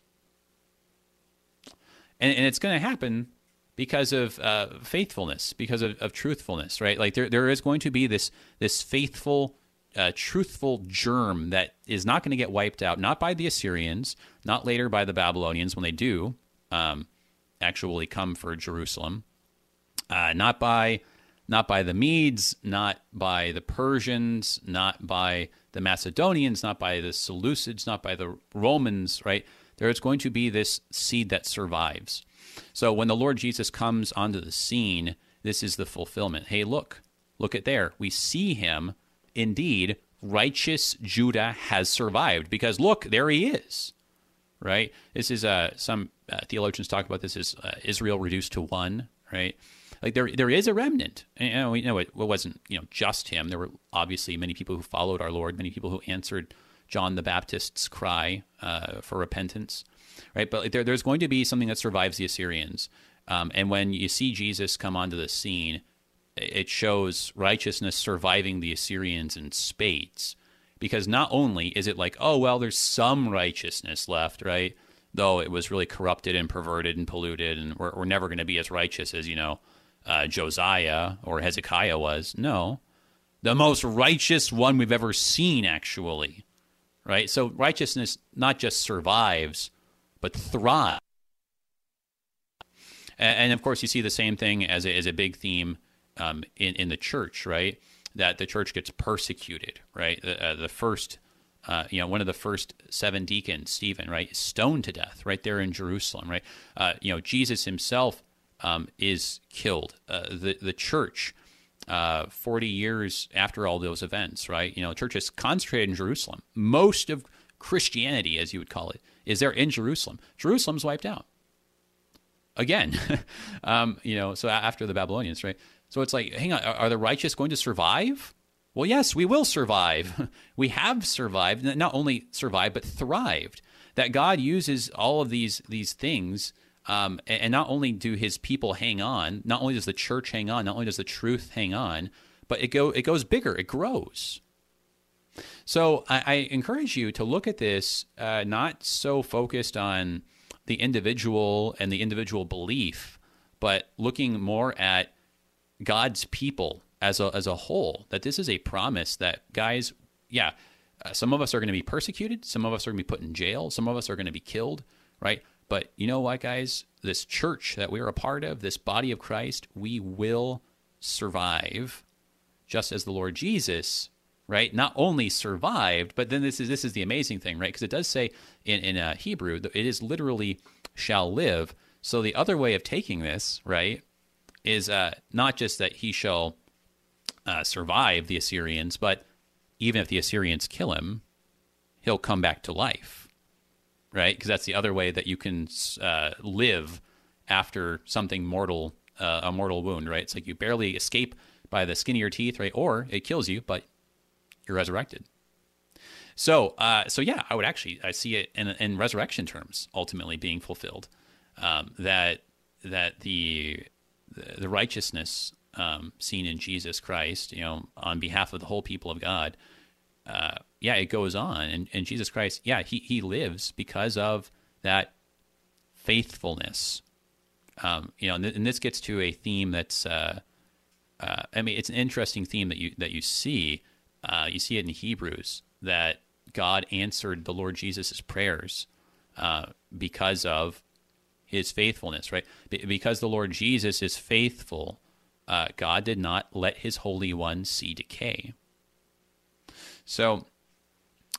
And, and it's going to happen because of uh, faithfulness, because of, of, truthfulness, right? Like there, there is going to be this this faithful, uh, truthful germ that is not going to get wiped out, not by the Assyrians, not later by the Babylonians when they do um, actually come for Jerusalem, uh, not by not by the Medes, not by the Persians, not by the Macedonians, not by the Seleucids, not by the Romans, right? There is going to be this seed that survives. So when the Lord Jesus comes onto the scene, this is the fulfillment. Hey, look, look at there. We see him. Indeed, righteous Judah has survived because look, there he is. Right? This is uh, some uh, theologians talk about this as uh, Israel reduced to one. Right? Like there, there is a remnant. And, you know, we know it, it wasn't you know just him. There were obviously many people who followed our Lord, many people who answered John the Baptist's cry uh, for repentance right? But there, there's going to be something that survives the Assyrians. Um, and when you see Jesus come onto the scene, it shows righteousness surviving the Assyrians in spades. Because not only is it like, oh, well, there's some righteousness left, right? Though it was really corrupted and perverted and polluted, and we're, we're never going to be as righteous as, you know, uh, Josiah or Hezekiah was. No. The most righteous one we've ever seen, actually, right? So righteousness not just survives, but thrives. And, of course, you see the same thing as a, as a big theme um, in in the church, right? That the church gets persecuted, right? The, uh, the first, uh, you know, one of the first seven deacons, Stephen, right, stoned to death right there in Jerusalem, right? Uh, you know, Jesus himself um, is killed. Uh, the the church. Uh, 40 years after all those events, right? You know, the church is concentrated in Jerusalem. Most of Christianity, as you would call it, is there in Jerusalem. Jerusalem's wiped out. Again, *laughs* um, you know, so after the Babylonians, right? So it's like, hang on, are, are the righteous going to survive? Well, yes, we will survive. *laughs* we have survived, not only survived, but thrived. That God uses all of these these things, um, and, and not only do His people hang on, not only does the church hang on, not only does the truth hang on, but it go it goes bigger, it grows. So I, I encourage you to look at this uh, not so focused on the individual and the individual belief, but looking more at God's people as a as a whole. That this is a promise that guys, yeah, uh, some of us are going to be persecuted, some of us are going to be put in jail, some of us are going to be killed, right? But you know what, guys? This church that we're a part of, this body of Christ, we will survive, just as the Lord Jesus right? Not only survived, but then this is this is the amazing thing, right? Because it does say in in uh, Hebrew it is literally shall live. So the other way of taking this, right, is uh, not just that he shall uh, survive the Assyrians, but even if the Assyrians kill him, he'll come back to life, right? Because that's the other way that you can uh, live after something mortal, uh, a mortal wound, right? It's like you barely escape by the skin of your teeth, right? Or it kills you, but you're resurrected. So, uh, so yeah, I would actually I see it in, in resurrection terms ultimately being fulfilled. Um, that that the the righteousness um, seen in Jesus Christ, you know, on behalf of the whole people of God, uh, yeah, it goes on, and, and Jesus Christ, yeah, he he lives because of that faithfulness. Um, you know, and, th- and, this gets to a theme that's, uh, uh, I mean, it's an interesting theme that you that you see uh, you see it in Hebrews that God answered the Lord Jesus' prayers uh, because of his faithfulness, right? because the Lord Jesus is faithful, uh, God did not let his Holy One see decay. So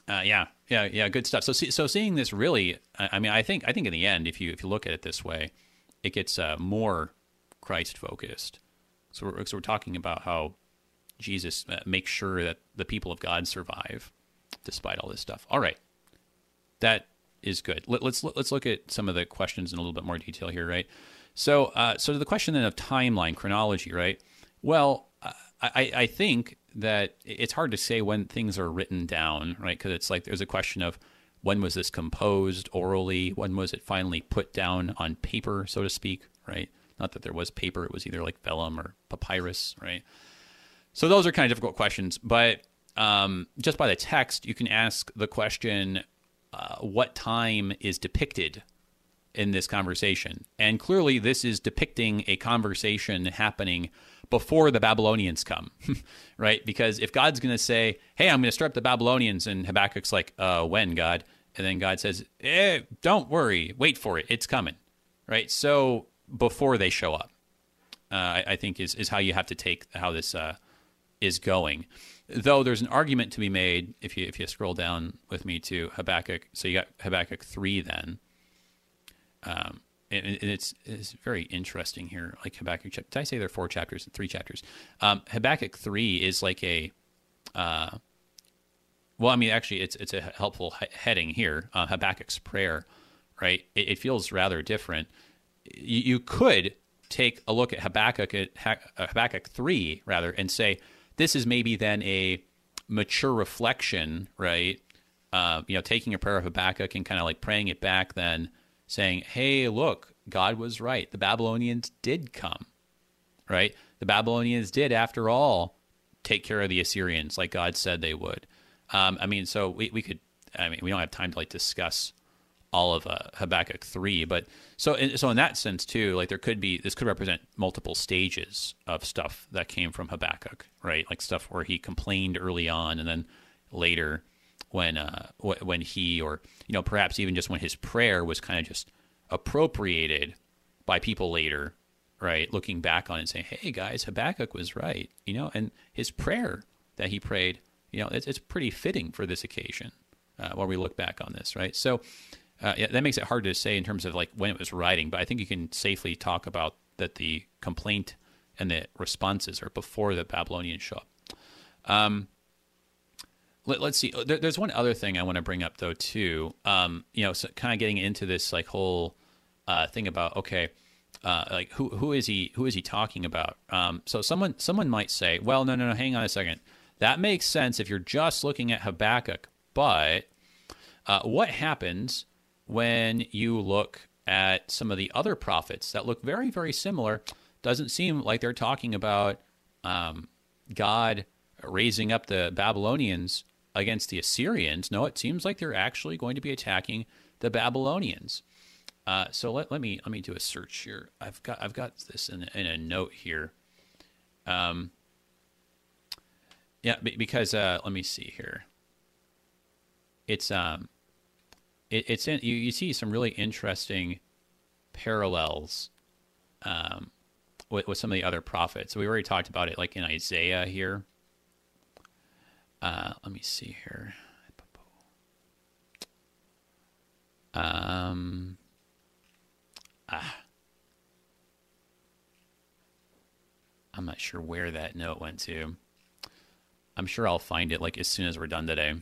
Uh, yeah, yeah, yeah. Good stuff. So, see, so seeing this really, I mean, I think, I think in the end, if you if you look at it this way, it gets uh, more Christ focused. So we're, so we're talking about how Jesus uh, makes sure that the people of God survive despite all this stuff. All right, that is good. Let, us let's, let's look at some of the questions in a little bit more detail here, right? So, uh, so the question then of timeline chronology, right? Well, I, I think that it's hard to say when things are written down, right? Because it's like there's a question of when was this composed orally? When was it finally put down on paper, so to speak, right? Not that there was paper; it was either like vellum or papyrus, right? So those are kind of difficult questions, but um, just by the text, you can ask the question: uh, What time is depicted in this conversation? And clearly, this is depicting a conversation happening before the Babylonians come, *laughs* right? Because if God's going to say, "Hey, I'm going to stir up the Babylonians," and Habakkuk's like, "Uh, when, God?" and then God says, "Eh, don't worry, wait for it, it's coming," right? So before they show up, uh, I, I, think is is how you have to take how this uh, is going. Though there's an argument to be made if you if you scroll down with me to Habakkuk. So you got Habakkuk three then. Um, and, it's it's very interesting here. Like Habakkuk, did I say there are four chapters and three chapters? Um, Habakkuk three is like a, uh, well, I mean, actually, it's it's a helpful heading here. Uh, Habakkuk's prayer, right? It, it feels rather different. You, you, could take a look at Habakkuk at uh, Habakkuk three rather and say this is maybe then a mature reflection, right? Uh, you know, taking a prayer of Habakkuk and kind of like praying it back, then saying, "Hey, look, God was right. The Babylonians did come, right? The Babylonians did, after all, take care of the Assyrians like God said they would." Um, I mean, so we we could. I mean, we don't have time to like discuss all of uh, Habakkuk three. But so so in that sense too, like there could be this could represent multiple stages of stuff that came from Habakkuk, right? Like stuff where he complained early on, and then later when uh, when he or you know perhaps even just when his prayer was kind of just appropriated by people later, right? Looking back on it and saying, "Hey guys, Habakkuk was right," you know, and his prayer that he prayed, you know, it's, it's pretty fitting for this occasion uh, when we look back on this, right? So uh, yeah, that makes it hard to say in terms of like when it was writing, but I think you can safely talk about that the complaint and the responses are before the Babylonians show up. Um, let, us see. There, there's one other thing I want to bring up though too. Um, you know, so kind of getting into this like whole uh, thing about okay, uh, like who who is he who is he talking about? Um, so someone someone might say, well, no, no, no, hang on a second. That makes sense if you're just looking at Habakkuk, but uh, what happens when you look at some of the other prophets that look very, very similar, doesn't seem like they're talking about um, God raising up the Babylonians against the Assyrians. No, it seems like they're actually going to be attacking the Babylonians. Uh, so let, let me let me do a search here. I've got I've got this in, in a note here. Um, yeah, because uh, let me see here. It's um, it, it's in, you, you see some really interesting parallels um, with, with some of the other prophets. So we already talked about it, like in Isaiah here. Uh, let me see here. Um, ah, I'm not sure where that note went to. I'm sure I'll find it like as soon as we're done today.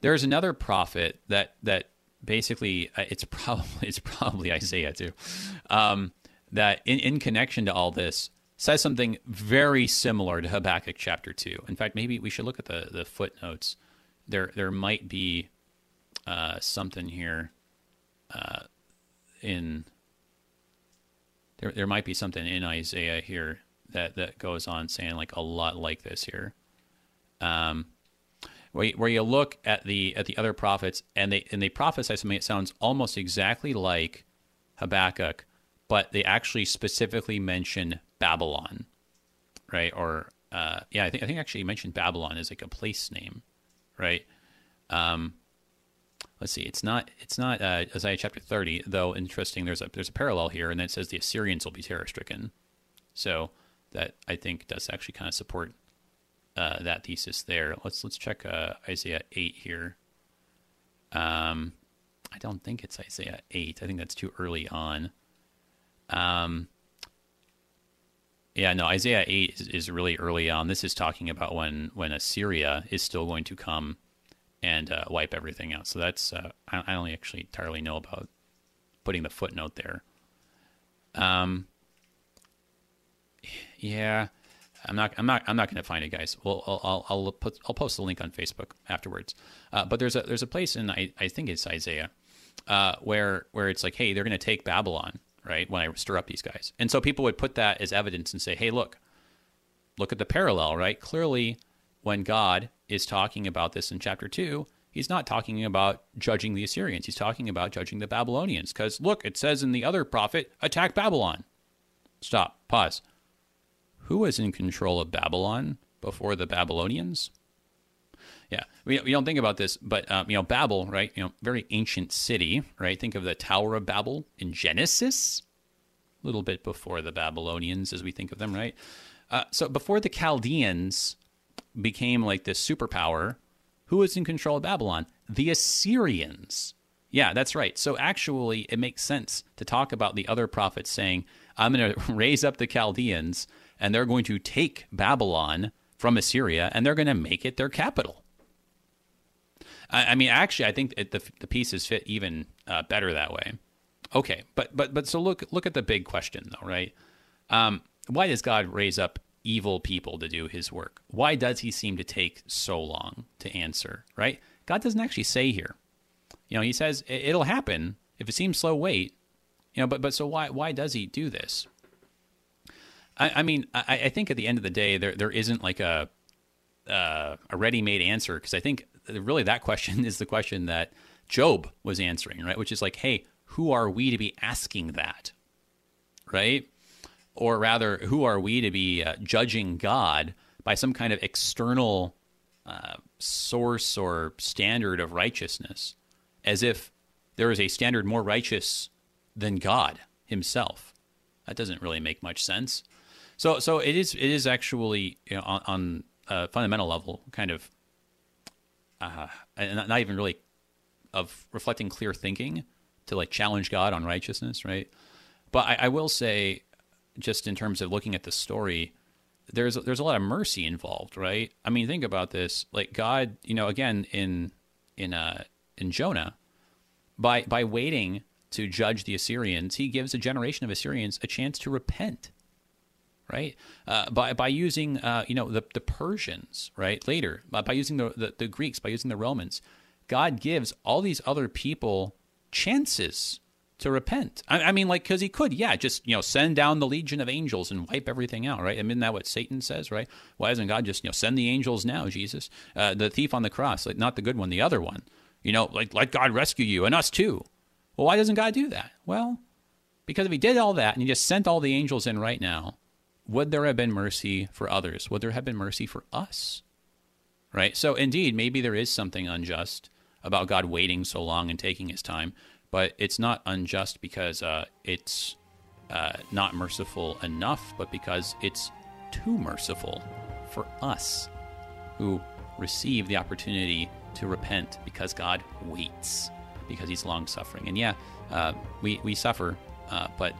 There's another prophet that that basically uh, it's *laughs* probably it's probably Isaiah too, um, that in, in connection to all this says something very similar to Habakkuk chapter two. In fact, maybe we should look at the the footnotes. There there might be uh, something here uh, in there there might be something in Isaiah here that that goes on saying like a lot like this here. Um, where you look at the at the other prophets and they and they prophesy something that sounds almost exactly like Habakkuk, but they actually specifically mention Babylon, right? Or uh, yeah, I think I think actually you mentioned Babylon as like a place name, right? Um, let's see, it's not it's not uh, Isaiah chapter thirty, though. Interesting, there's a there's a parallel here, and then it says the Assyrians will be terror stricken, so that I think does actually kind of support uh, that thesis there. Let's let's check uh, Isaiah eight here. Um, I don't think it's Isaiah eight. I think that's too early on. Um, yeah, no, Isaiah eight is, is really early on. This is talking about when when Assyria is still going to come and uh, wipe everything out. So that's uh, I, I only actually entirely know about putting the footnote there. Um, yeah, I'm not. I'm not. I'm not going to find it, guys. Well, I'll, I'll, I'll put. I'll post the link on Facebook afterwards. Uh, but there's a there's a place in I, I think it's Isaiah uh, where where it's like, hey, they're going to take Babylon, right? When I stir up these guys, and so people would put that as evidence and say, hey, look, look at the parallel, right? Clearly, when God is talking about this in chapter two, he's not talking about judging the Assyrians. He's talking about judging the Babylonians. Because look, it says in the other prophet, attack Babylon. Stop. Pause who was in control of Babylon before the Babylonians? Yeah, we, we don't think about this, but um, you know, Babel, right? You know, very ancient city, right? Think of the Tower of Babel in Genesis, a little bit before the Babylonians, as we think of them, right? Uh, so before the Chaldeans became like this superpower, who was in control of Babylon? The Assyrians. Yeah, that's right. So actually, it makes sense to talk about the other prophets saying, I'm going *laughs* to raise up the Chaldeans and they're going to take Babylon from Assyria and they're going to make it their capital. I, I mean, actually, I think it, the the pieces fit even uh, better that way. Okay, but but but so look look at the big question though, right? Um, why does God raise up evil people to do His work? Why does He seem to take so long to answer? Right? God doesn't actually say here. You know, He says it'll happen if it seems slow. Wait. You know, but but so why why does He do this? I, I mean, I, I, think at the end of the day, there there isn't like a uh, a ready made answer because I think really that question *laughs* is the question that Job was answering, right? Which is like, hey, who are we to be asking that, right? Or rather, who are we to be uh, judging God by some kind of external uh, source or standard of righteousness, as if there is a standard more righteous than God Himself? That doesn't really make much sense. So so it is it is actually you know, on, on a fundamental level kind of uh, and not even really of reflecting clear thinking to like challenge God on righteousness, right? But I, I will say, just in terms of looking at the story, there's there's a lot of mercy involved, right? I mean, think about this. Like God, you know, again in in uh, in Jonah, by by waiting to judge the Assyrians, he gives a generation of Assyrians a chance to repent right? Uh, by by using uh, you know the the Persians, right? Later, by, by using the, the, the Greeks, by using the Romans, God gives all these other people chances to repent. I, I mean, like because he could, yeah, just you know send down the legion of angels and wipe everything out, right? I mean, that what Satan says, right? Why doesn't God just you know send the angels now, Jesus, uh, the thief on the cross, like not the good one, the other one, you know, like let God rescue you and us too. Well, why doesn't God do that? Well, because if he did all that and he just sent all the angels in right now, would there have been mercy for others? Would there have been mercy for us? Right? So, indeed, maybe there is something unjust about God waiting so long and taking his time, but it's not unjust because uh, it's uh, not merciful enough, but because it's too merciful for us who receive the opportunity to repent because God waits, because he's long suffering. And yeah, uh, we, we suffer, uh, but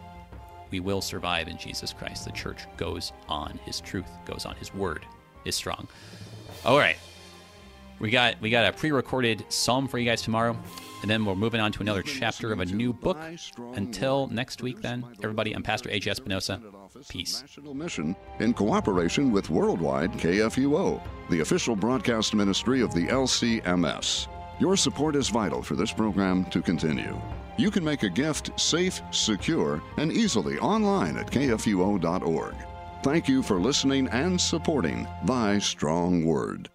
we will survive in Jesus Christ. The church goes on. His truth goes on. His word is strong. All right. We got we got a pre-recorded psalm for you guys tomorrow, and then we're moving on to another chapter of a new book. Until next week, then, everybody, I'm Pastor A.J. Espinosa. Peace. National mission in cooperation with Worldwide KFUO, the official broadcast ministry of the LCMS. Your support is vital for this program to continue. You can make a gift safe, secure, and easily online at kfuo.org. Thank you for listening and supporting Thy Strong Word.